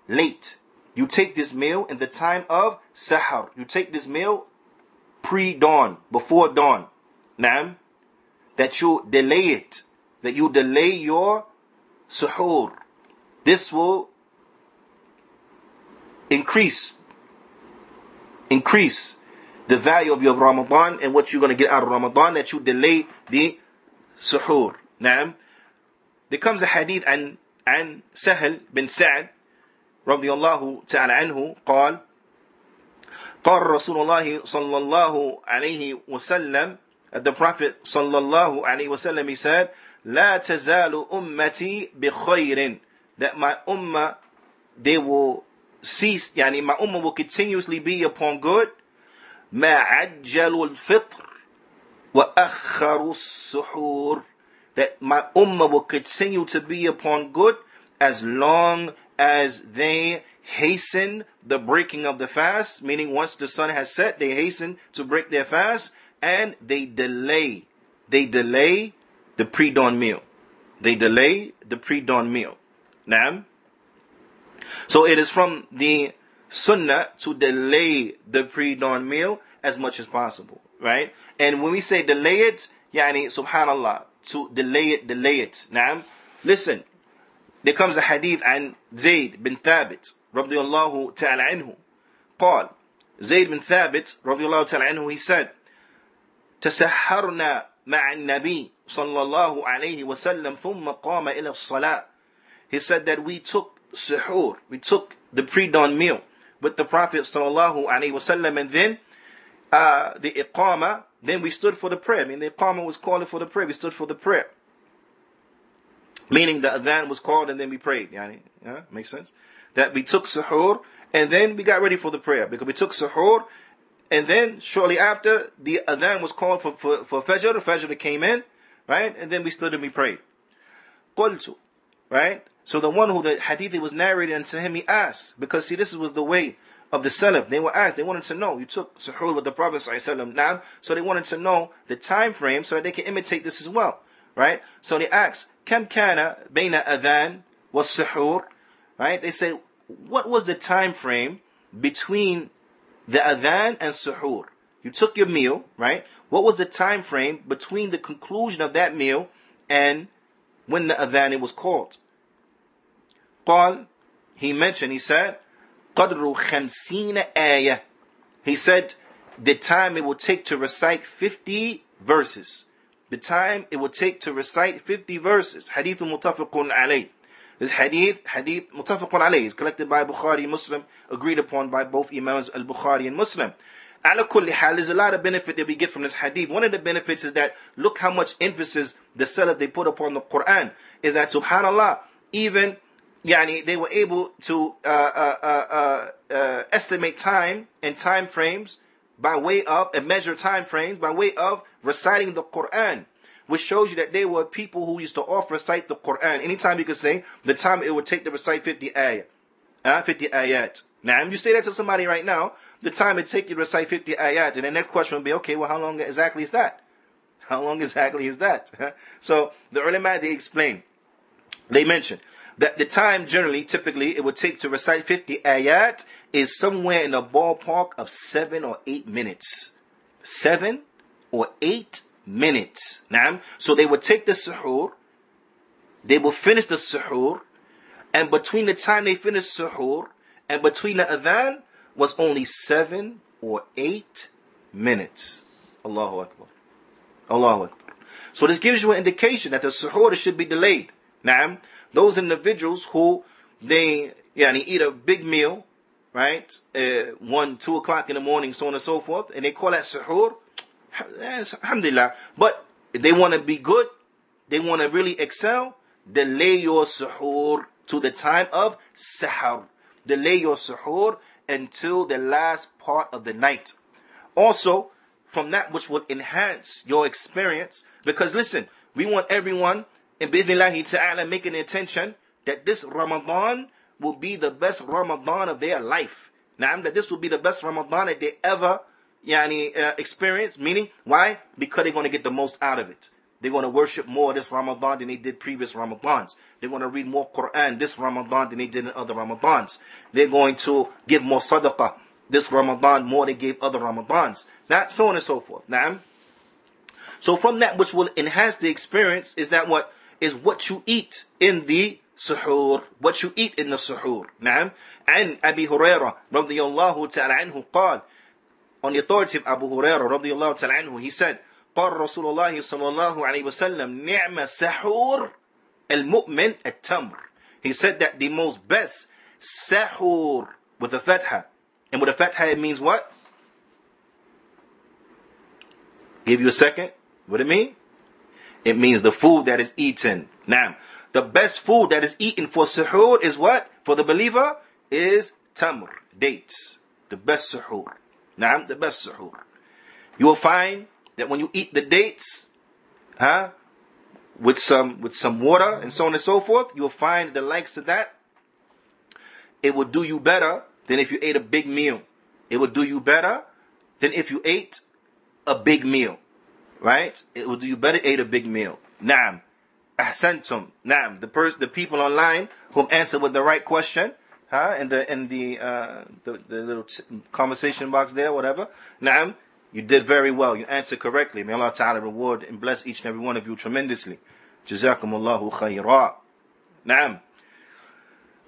late. You take this meal in the time of sahar. You take this meal pre-dawn, before dawn. Naam, that you delay it, that you delay your suhoor. This will increase, increase the value of your Ramadan and what you're going to get out of Ramadan that you delay the suhoor. Naam. There comes a hadith عن عن سهل بن سعد رضي الله تعالى عنه قال قال رسول الله صلى الله عليه وسلم the Prophet صلى الله عليه وسلم he said لا تزال أمتي بخير that my ummah they will cease يعني my ummah will continuously be upon good ما عجلوا الفطر وأخروا السحور that my ummah will continue to be upon good as long as they hasten the breaking of the fast, meaning once the sun has set, they hasten to break their fast, and they delay, they delay the pre-dawn meal. They delay the pre-dawn meal. Now, so it is from the sunnah to delay the pre-dawn meal as much as possible, right? And when we say delay it, yani subhanallah, to delay it, delay it. Now, listen, there comes a hadith عن زيد بن ثابت رضي الله تعالى عنه قال زيد بن ثابت رضي الله تعالى عنه he said تسحرنا مع النبي صلى الله عليه وسلم ثم قام إلى الصلاة he said that we took suhoor we took the pre-dawn meal with the Prophet sallallahu alaihi wasallam, and then uh, the iqama, then we stood for the prayer. I mean, the iqama was calling for the prayer. We stood for the prayer, meaning the adhan was called and then we prayed. Yani, yeah, makes sense. That we took suhoor and then we got ready for the prayer because we took suhoor and then shortly after the adhan was called for for, for fajr. Fajr came in, right, and then we stood and we prayed. قلت, right. So the one who the hadith was narrated unto him, he asked, because see, this was the way of the Salaf. They were asked, they wanted to know. You took suhoor with the Prophet now, so they wanted to know the time frame so that they can imitate this as well. Right? So they asked, Kam kana baina adhan was suhoor? Right? They say, what was the time frame between the adhan and suhoor? You took your meal, right? What was the time frame between the conclusion of that meal and when the adhan was called? قال he mentioned he said قدر خمسين آية he said the time it will take to recite 50 verses the time it will take to recite 50 verses hadith متفق عليه this hadith, hadith متفق عليه, is collected by Bukhari and Muslim, agreed upon by both Imams al-Bukhari and Muslim. Ala kulli hal, there's a lot of benefit that we get from this hadith. One of the benefits is that look how much emphasis the Salaf they put upon the Quran. Is that subhanallah, even yani they were able to uh, uh, uh, uh, estimate time and time frames by way of and measure time frames by way of reciting the Quran, which shows you that they were people who used to off recite the Quran. Anytime you could say the time it would take to recite 50 ayat, uh, 50 ayat. Now, if you say that to somebody right now, the time it take you to recite 50 ayat, and the next question would be, okay, well, how long exactly is that? How long exactly is that? so the ulama they explain, they mention that the time generally, typically, it would take to recite 50 ayat is somewhere in the ballpark of seven or eight minutes. Seven or eight minutes. Now, so they would take the suhoor, they will finish the suhoor, and between the time they finish suhoor and between the adhan was only seven or eight minutes. Allahu Akbar. Allahu Akbar. So this gives you an indication that the suhoor should be delayed. Now, those individuals who they yani, eat a big meal, right? Uh, one, two o'clock in the morning, so on and so forth, and they call that suhoor. Alhamdulillah. But they want to be good, they want to really excel, delay your suhoor to the time of sahar. Delay your suhoor until the last part of the night. Also, from that which will enhance your experience, because listen, we want everyone in bidnillahi ta'ala making the intention that this Ramadan will be the best Ramadan of their life. Now, that this will be the best Ramadan that they ever yani, uh, experience. Meaning, why? Because they're going to get the most out of it. They're going to worship more this Ramadan than they did previous Ramadans. They're going to read more Quran this Ramadan than they did in other Ramadans. They're going to give more sadaqah this Ramadan more than they gave other Ramadans. Now, so on and so forth. Now, so from that which will enhance the experience is that what is what you eat in the suhoor, what you eat in the suhoor. نعم. عن أبي هريرة رضي الله تعالى عنه قال on the authority of Abu Hurairah رضي الله تعالى عنه he said قال رسول الله صلى الله عليه وسلم نعم سحور المؤمن التمر he said that the most best sahur with a fatha and with a fatha it means what give you a second what it mean It means the food that is eaten now the best food that is eaten for suhoor is what for the believer is tamr dates the best suhoor now the best suhoor you will find that when you eat the dates, huh, with some with some water and so on and so forth, you'll find the likes of that. It will do you better than if you ate a big meal. It will do you better than if you ate a big meal. Right? It will do you better ate a big meal. Naam. Ahsantum. Naam. The pers- the people online who answered with the right question, huh? In the in the uh the, the little conversation box there, whatever. Naam. You did very well. You answered correctly. May Allah Ta'ala reward and bless each and every one of you tremendously. Jazakumullahu khayra. Naam.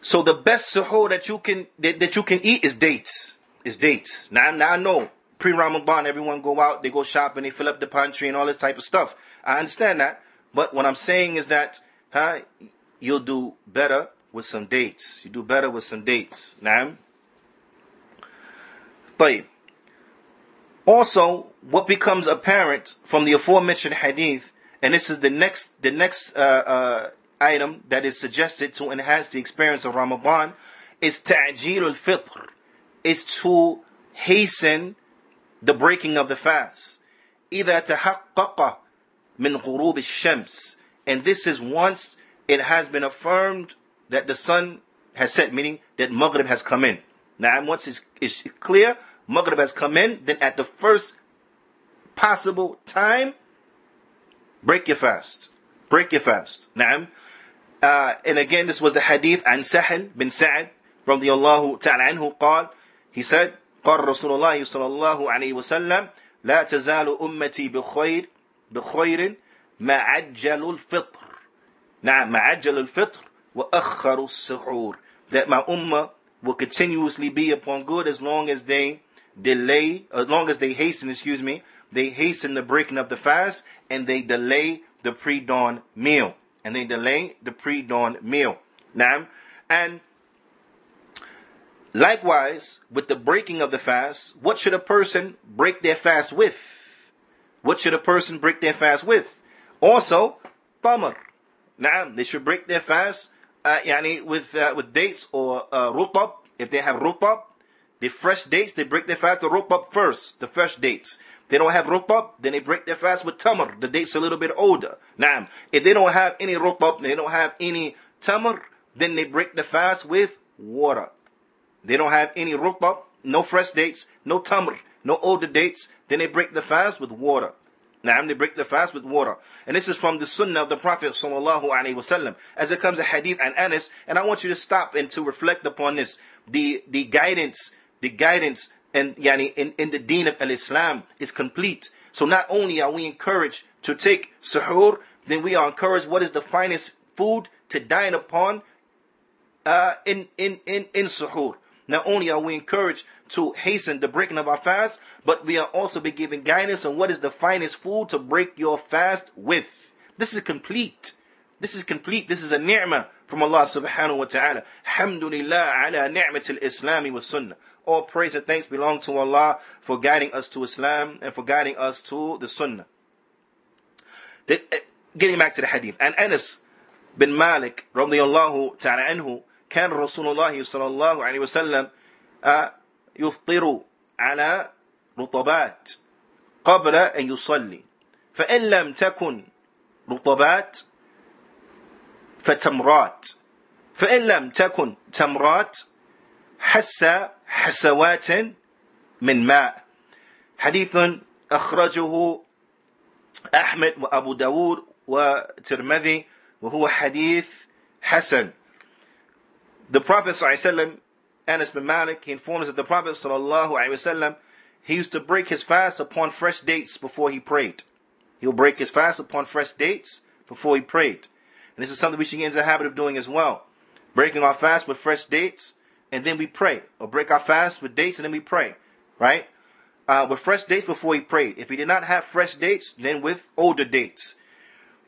So the best suhoor that you can that, that you can eat is dates. Is dates. Now, now I know pre-Ramadan everyone go out, they go shopping, they fill up the pantry and all this type of stuff. I understand that. But what I'm saying is that huh, you'll do better with some dates. You do better with some dates. Naam. طيب. Also, what becomes apparent from the aforementioned hadith, and this is the next the next uh, uh, item that is suggested to enhance the experience of Ramadan, is ta'jil al-fitr, is to hasten the breaking of the fast. إذا تحقق من غروب الشمس, and this is once it has been affirmed that the sun has set, meaning that Maghrib has come in. Now, once it's, it's clear Maghrib has come in, then at the first possible time, break your fast. Break your fast. Naam. Uh, and again, this was the hadith عن سهل بن سعد رضي الله تعالى عنه قال he said قال رسول الله صلى الله عليه وسلم لا تزال أمتي بخير بخير ما عجل الفطر نعم ما عجل الفطر وأخر السحور that my ummah will continuously be upon good as long as they delay, as long as they hasten, excuse me, they hasten the breaking of the fast and they delay the pre-dawn meal. And they delay the pre-dawn meal. Now, and likewise, with the breaking of the fast, what should a person break their fast with? What should a person break their fast with? Also, tamar. Now, they should break their fast uh, yani with uh, with dates or uh, rutab, if they have rutab, the fresh dates, they break their fast with rutab first, the fresh dates. They don't have rutab, then they break their fast with tamar. The date's a little bit older. Now, if they don't have any rutab, they don't have any tamar, then they break the fast with water. They don't have any rutab, no fresh dates, no tamr, no older dates, then they break the fast with water. Now they break the fast with water. And this is from the sunnah of the Prophet sallallahu alaihi wasallam. As it comes a hadith and Anas, and I want you to stop and to reflect upon this. The, the guidance the guidance and yani in, in the deen of al-Islam is complete. So not only are we encouraged to take suhoor, then we are encouraged what is the finest food to dine upon uh, in, in, in, in suhoor. Not only are we encouraged to hasten the breaking of our fast, but we are also be given guidance on what is the finest food to break your fast with. This is complete. This is complete. This is a ni'mah from Allah subhanahu wa ta'ala. Alhamdulillah ala ni'matil islami wa sunnah. All praise and thanks belong to Allah for guiding us to Islam and for guiding us to the sunnah. Eh, getting back to the hadith. And Anas bin Malik, radiallahu ta'ala anhu, كان رسول الله صلى الله عليه وسلم يفطر على رطبات قبل أن يصلي. فإن لم تكن رطبات فتمرات. فإن لم تكن تمرات حس حسوات من ماء. حديث أخرجه أحمد وأبو داود وترمذي وهو حديث حسن. The Prophet ﷺ, Anas bin Malik, he informs that the Prophet ﷺ, he used to break his fast upon fresh dates before he prayed. He'll break his fast upon fresh dates before he prayed. And this is something we should get into the habit of doing as well. Breaking our fast with fresh dates, and then we pray. Or break our fast with dates, and then we pray. Right? Uh, with fresh dates before he prayed. If he did not have fresh dates, then with older dates.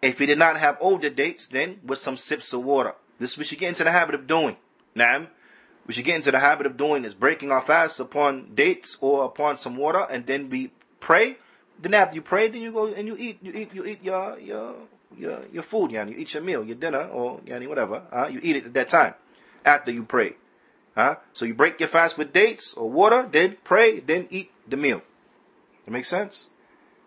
If he did not have older dates, then with some sips of water. This we should get into the habit of doing. Now, we should get into the habit of doing is breaking our fast upon dates or upon some water, and then we pray. Then after you pray, then you go and you eat, you eat, you eat your your your your food, yani. You eat your meal, your dinner, or yani whatever. Uh, you eat it at that time after you pray. Huh? So you break your fast with dates or water, then pray, then eat the meal. That makes sense?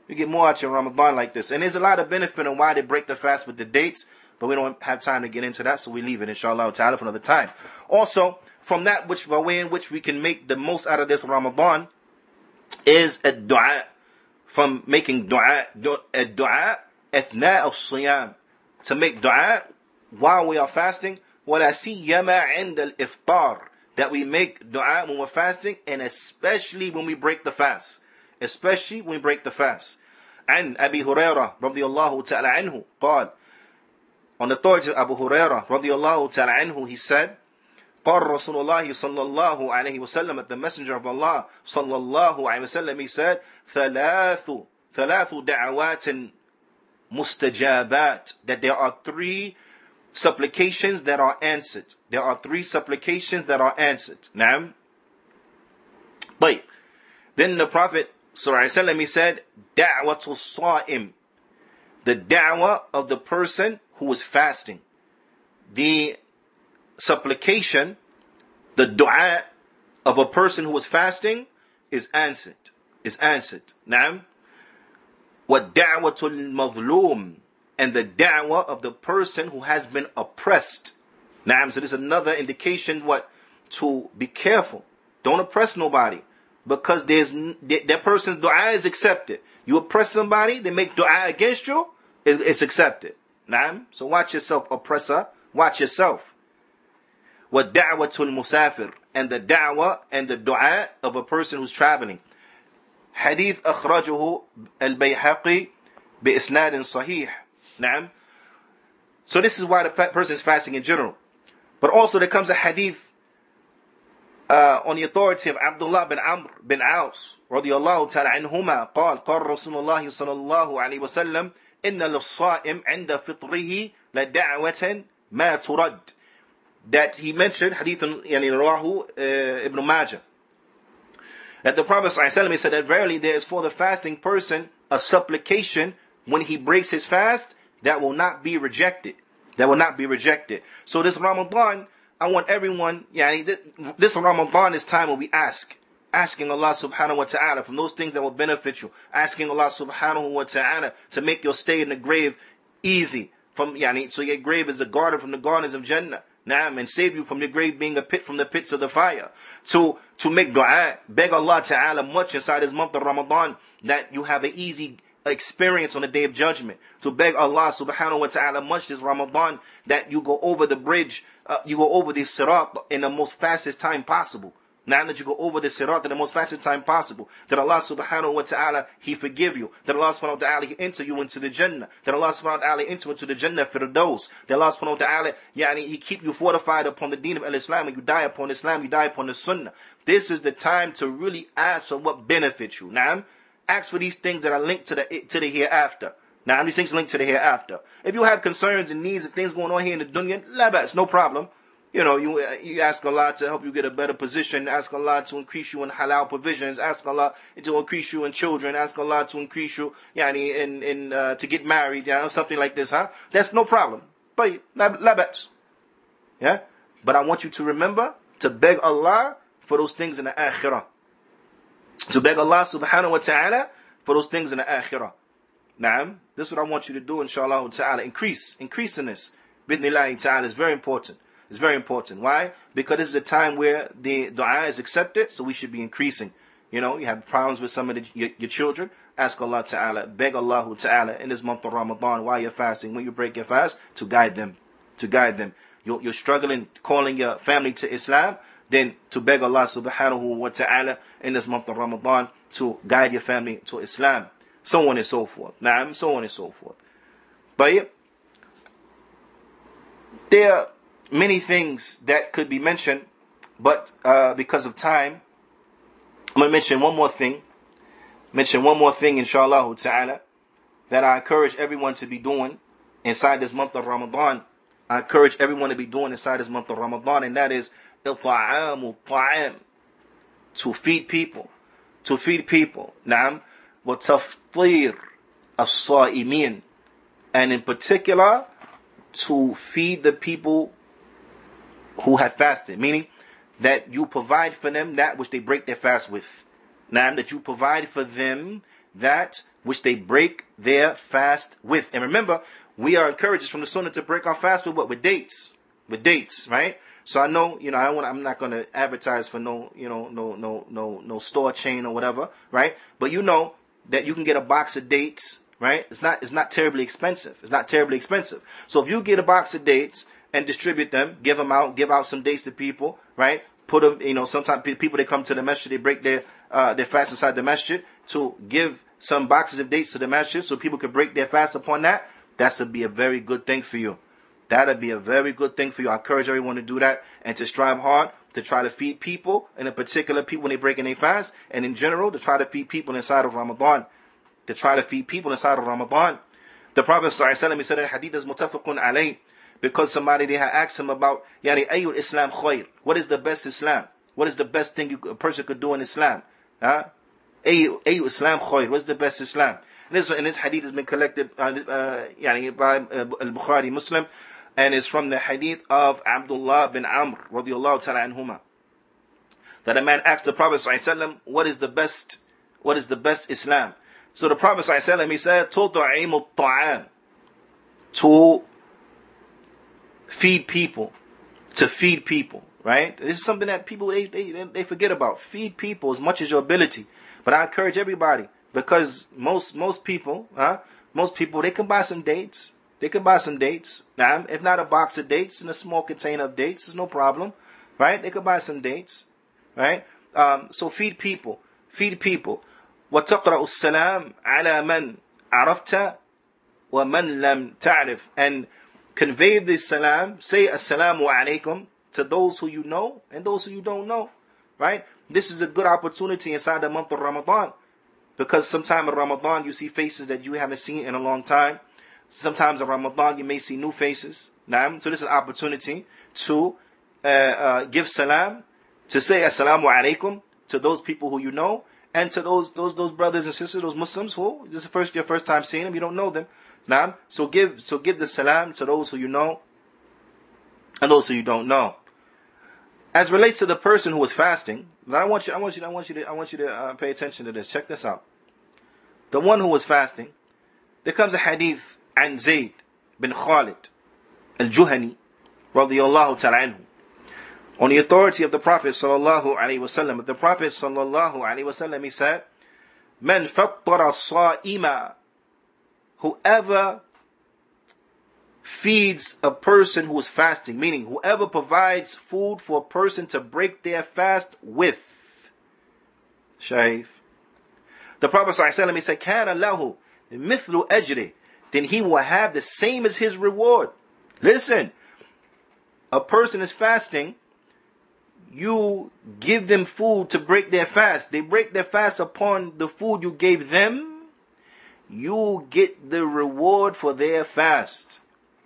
You get more out your Ramadan like this. And there's a lot of benefit on why they break the fast with the dates, but we don't have time to get into that, so we leave it, inshallah ta'ala, for another time. Also, from that which, the way in which we can make the most out of this Ramadan is a dua, from making dua, a dua, ethna of siyam. To make dua while we are fasting, ولا سيما عند الإفطار that we make dua when we're fasting and especially when we break the fast especially when we break the fast عن أبي هريرة رضي الله تعالى عنه قال on the authority of Abu Hurairah رضي الله تعالى عنه he said قال رسول الله صلى الله عليه وسلم at the messenger of Allah صلى الله عليه وسلم he said ثلاث ثلاث دعوات مستجابات that there are three supplications that are answered. There are three supplications that are answered. Now, but then the Prophet وسلم, he said, Da'watul sa'im. The da'wah of the person who is fasting. The supplication, the dua of a person who is fasting is answered. Is answered. What da'watul mazlum and the da'wah of the person who has been oppressed. Now, so this is another indication what to be careful. Don't oppress nobody because there's that person's dua is accepted. You oppress somebody, they make dua against you, it's accepted. Now, so watch yourself, oppressor. Watch yourself. What da'watul musafir and the da'wah and the dua of a person who's traveling. Hadith أخرجه البيهقي بإسناد صحيح Naam. So this is why the person is fasting in general. But also there comes a hadith uh, on the authority of Abdullah bin Amr bin Aus رضي الله تعالى عنهما قال قال رسول الله صلى الله عليه وسلم إن للصائم عند فطره لدعوة ما ترد that he mentioned hadith يعني رواه uh, Ibn Majah that the Prophet ﷺ said that verily there is for the fasting person a supplication when he breaks his fast that will not be rejected. That will not be rejected. So this Ramadan, I want everyone, yeah, this Ramadan is time when we ask. Asking Allah subhanahu wa ta'ala from those things that will benefit you. Asking Allah subhanahu wa ta'ala to make your stay in the grave easy. From yani, so your grave is a garden from the gardens of Jannah. Naam, and save you from your grave being a pit from the pits of the fire. To to make dua, beg Allah Ta'ala much inside this month of Ramadan that you have an easy experience on the day of judgment. To beg Allah subhanahu wa ta'ala much this Ramadan that you go over the bridge, uh, you go over the sirat in the most fastest time possible. Now that you go over the sirat in the most fastest time possible, that Allah subhanahu wa ta'ala, He forgive you, that Allah subhanahu wa ta'ala, He enter you into the Jannah, that Allah subhanahu wa ta'ala enter into the Jannah for those, that Allah subhanahu wa ta'ala, yani, He keep you fortified upon the deen of Islam, and you die upon Islam, you die upon the Sunnah. This is the time to really ask for what benefits you. Now, ask for these things that are linked to the to the hereafter. Now, these things linked to the hereafter. If you have concerns and needs and things going on here in the dunya, labas, no problem. You know, you you ask Allah to help you get a better position. Ask Allah to increase you in halal provisions. Ask Allah to increase you in children. Ask Allah to increase you, yani, in in uh, to get married, yeah, something like this, huh? That's no problem. But labat. yeah. But I want you to remember to beg Allah for those things in the akhirah to beg Allah subhanahu wa ta'ala for those things in the akhirah. Naam, this is what I want you to do, inshallah ta'ala. Increase, increase in this. Bidnillahi ta'ala is very important. It's very important. Why? Because this is a time where the dua is accepted, so we should be increasing. You know, you have problems with some of the, your, your, children, ask Allah Ta'ala, beg Allah Ta'ala in this month of Ramadan while you're fasting, when you break your fast, to guide them. To guide them. You're, you're struggling calling your family to Islam, then to beg Allah Subhanahu wa Ta'ala in this month of Ramadan to guide your family to Islam. So on and so forth. Now, so on and so forth. But yeah, there many things that could be mentioned, but uh, because of time, I'm going to mention one more thing. Mention one more thing, inshallah ta'ala, that I encourage everyone to be doing inside this month of Ramadan. I encourage everyone to be doing inside this month of Ramadan, and that is ta'am to feed people. To feed people. Naam. وتفطير الصائمين and in particular to feed the people who have fasted, meaning that you provide for them that which they break their fast with. Now that you provide for them that which they break their fast with. And remember, we are encouraged from the sunnah to break our fast with what? With dates. With dates, right? So I know, you know, I want, I'm not going to advertise for no, you know, no, no, no, no store chain or whatever, right? But you know that you can get a box of dates, right? It's not, it's not terribly expensive. It's not terribly expensive. So if you get a box of dates and distribute them, give them out, give out some dates to people, right? Put them, you know, sometimes people they come to the masjid, they break their, uh, their fast inside the masjid to give some boxes of dates to the masjid so people can break their fast upon that. That's to be a very good thing for you. That'll be a very good thing for you. I encourage everyone to do that and to strive hard to try to feed people, and in particular people when they break in their fast, and in general to try to feed people inside of Ramadan. To try to feed people inside of Ramadan. The Prophet ﷺ, said in hadith is mutafaqun alayh, because somebody they had asked him about, yani ayyul Islam khair. What is the best Islam? What is the best thing you, a person could do in Islam? Huh? Ayyul Islam khair. What's the best Islam? And this, and this hadith has been collected uh, uh, yani by uh, Al-Bukhari Muslim and is from the hadith of Abdullah bin Amr radiallahu ta'ala anhuma. That a man asked the Prophet ﷺ, what is the best, what is the best Islam? So the Prophet ﷺ, he said, تُطْعِمُ الطَّعَامِ To feed people. To feed people. Right? This is something that people, they, they, they forget about. Feed people as much as your ability. But I encourage everybody, because most, most people, huh? Most people, they can buy some dates. They can buy some dates. Now, if not a box of dates and a small container of dates, it's no problem, right? They could buy some dates, right? Um, so feed people, feed people. وتقرأ السلام على من عرفت ومن لم تعرف and convey this salam say assalamu alaikum to those who you know and those who you don't know right this is a good opportunity inside the month of Ramadan because sometime in Ramadan you see faces that you haven't seen in a long time Sometimes in Ramadan you may see new faces. Naam. So this is an opportunity to uh, uh, give salam, to say assalamu alaikum to those people who you know, and to those those those brothers and sisters, those Muslims who this is first your first time seeing them, you don't know them. Now, So give, so give the salam to those who you know and those who you don't know. As relates to the person who was fasting, I want you, I want you, I want you to, I want you to uh, pay attention to this. Check this out. The one who was fasting, there comes a hadith an Zayd bin Khalid al-Juhani radiyallahu ta'ala anhu on the authority of the Prophet sallallahu alaihi wasallam. The Prophet sallallahu alaihi wasallam he said, "Man fattara whoever feeds a person who is fasting, meaning whoever provides food for a person to break their fast with." Shaif. The Prophet wasallam said, "Kana lahu mithlu ajri." then he will have the same as his reward. Listen, a person is fasting, you give them food to break their fast. They break their fast upon the food you gave them You get the reward for their fast.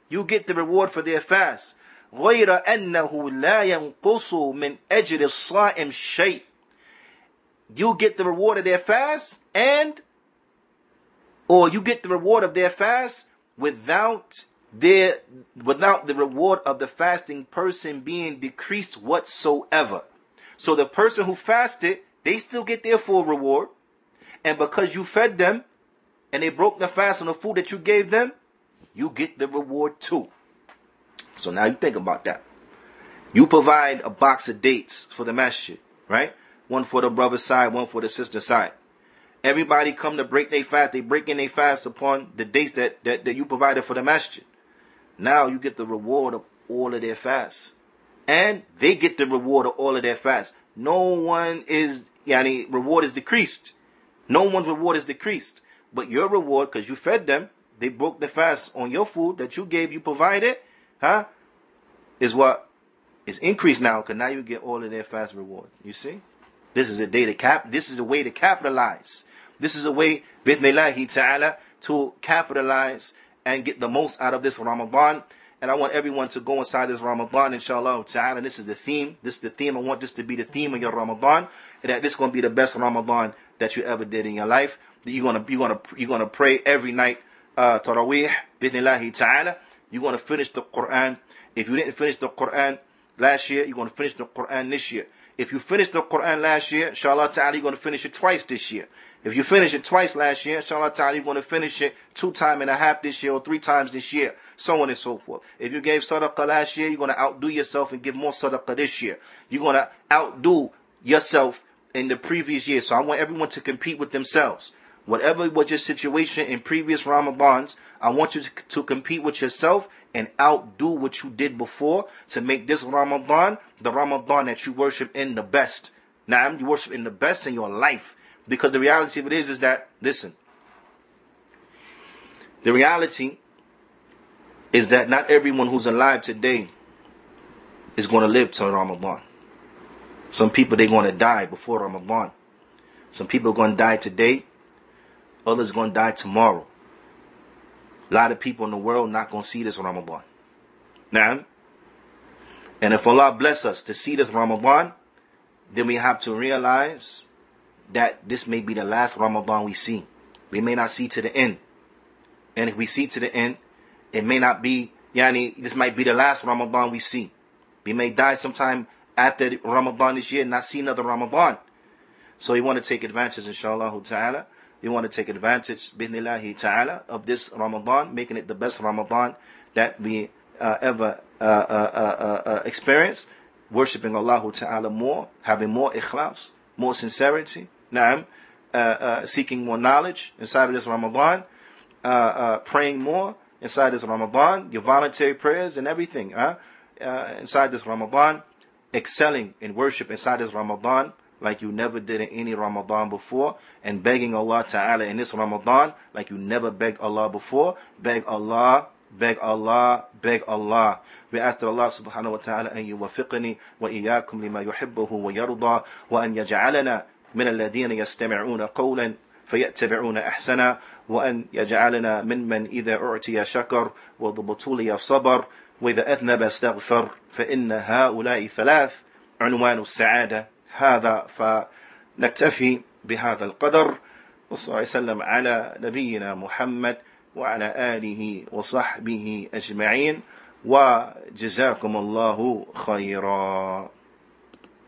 You get the reward for their fast. غير أنه لا ينقص من أجر الصائم شيء. You get the reward of their fast and or you get the reward of their fast without their without the reward of the fasting person being decreased whatsoever. So the person who fasted, they still get their full reward. And because you fed them and they broke the fast on the food that you gave them, you get the reward too. So now you think about that. You provide a box of dates for the masjid, right? One for the brother side, one for the sister side. Everybody come to break their fast. They break in their fast upon the dates that, that, that you provided for the masjid. Now you get the reward of all of their fasts. And they get the reward of all of their fasts. No one is, yani, reward is decreased. No one's reward is decreased. But your reward, because you fed them, they broke the fast on your food that you gave, you provided, huh? Is what is increased now, because now you get all of their fast reward. You see? This is a day to cap, this is a way to capitalize. This is a way, bithnillahi ta'ala, to capitalize and get the most out of this Ramadan. And I want everyone to go inside this Ramadan, inshallah ta'ala. This is the theme. This is the theme. I want this to be the theme of your Ramadan. And that this is going to be the best Ramadan that you ever did in your life. You're gonna, you're gonna, you're gonna pray every night, uh, Taraweeh, bidnillahi ta'ala. You're gonna finish the Quran. If you didn't finish the Quran last year, you're gonna finish the Quran this year. If you finished the Quran last year, inshallah ta'ala, you're gonna finish it twice this year. If you finish it twice last year, inshallah ta'ala, you're gonna finish it two times and a half this year or three times this year. So on and so forth. If you gave sadaqah last year, you're gonna outdo yourself and give more sadaqah this year. You're gonna outdo yourself in the previous year. So I want everyone to compete with themselves. Whatever was your situation in previous Ramadans, I want you to, to, compete with yourself and outdo what you did before to make this Ramadan the Ramadan that you worship in the best. Now, you worship in the best in your life. Because the reality of it is, is that, listen, the reality is that not everyone who's alive today is going to live till Ramadan. Some people they're going to die before Ramadan. Some people are going to die today. Others to die tomorrow. A lot of people in the world not to see this Ramadan. Now, and if Allah bless us to see this Ramadan, then we have to realize that this may be the last Ramadan we see. We may not see to the end. And if we see to the end, it may not be, yani, this might be the last Ramadan we see. We may die sometime after Ramadan this year and not see another Ramadan. So we want to take advantage, inshallah ta'ala. We want to take advantage, ta'ala, of this Ramadan, making it the best Ramadan that we uh, ever uh, uh, uh, uh experience. Worshipping Allah ta'ala more, having more ikhlas, more sincerity, Naam, uh, uh, seeking more knowledge inside of this Ramadan, uh, uh, praying more inside this Ramadan, your voluntary prayers and everything uh, inside this Ramadan, excelling in worship inside this Ramadan like you never did in any Ramadan before, and begging Allah Ta'ala in this Ramadan like you never begged Allah before. Beg Allah, beg Allah, beg Allah. We ask that Allah subhanahu wa ta'ala أن يوفقني وإياكم لما يحبه ويرضى وأن يجعلنا من الذين يستمعون قولا فيتبعون أحسنا وأن يجعلنا ممن إذا أعطي شكر وضبطولي صبر وإذا أذنب استغفر فإن هؤلاء ثلاث عنوان السعادة هذا فنكتفي بهذا القدر. وصلى الله وسلم على نبينا محمد وعلى آله وصحبه أجمعين. وجزاكم الله خيرا.